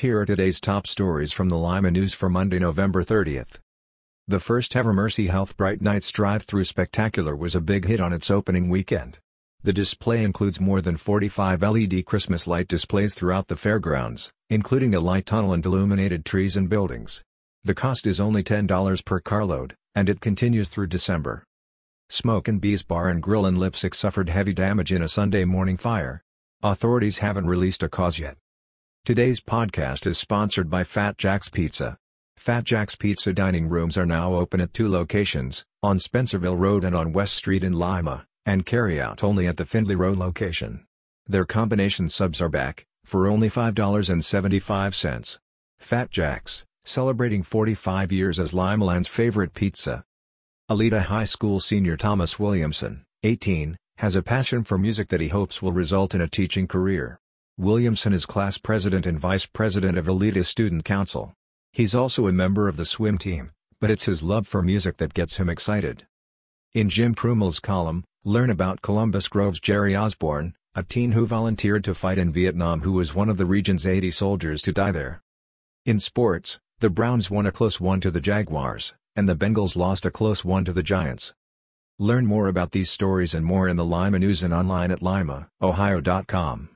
Here are today's top stories from the Lima News for Monday, November 30th. The first ever Mercy Health Bright Nights drive-through spectacular was a big hit on its opening weekend. The display includes more than 45 LED Christmas light displays throughout the fairgrounds, including a light tunnel and illuminated trees and buildings. The cost is only $10 per carload, and it continues through December. Smoke and Bees Bar and Grill in Leipsic suffered heavy damage in a Sunday morning fire. Authorities haven't released a cause yet. Today's podcast is sponsored by Fat Jack's Pizza. Fat Jack's Pizza dining rooms are now open at two locations, on Spencerville Road and on West Street in Lima, and carry out only at the Findlay Road location. Their combination subs are back, for only $5.75. Fat Jack's, celebrating 45 years as Limaland's favorite pizza. Elida High School senior Thomas Williamson, 18, has a passion for music that he hopes will result in a teaching career. Williamson is class president and vice president of Elida Student Council. He's also a member of the swim team, but it's his love for music that gets him excited. In Jim Krumel's column, learn about Columbus Grove's Jerry Osborne, a teen who volunteered to fight in Vietnam who was one of the region's 80 soldiers to die there. In sports, the Browns won a close one to the Jaguars, and the Bengals lost a close one to the Giants. Learn more about these stories and more in the Lima News and online at limaohio.com.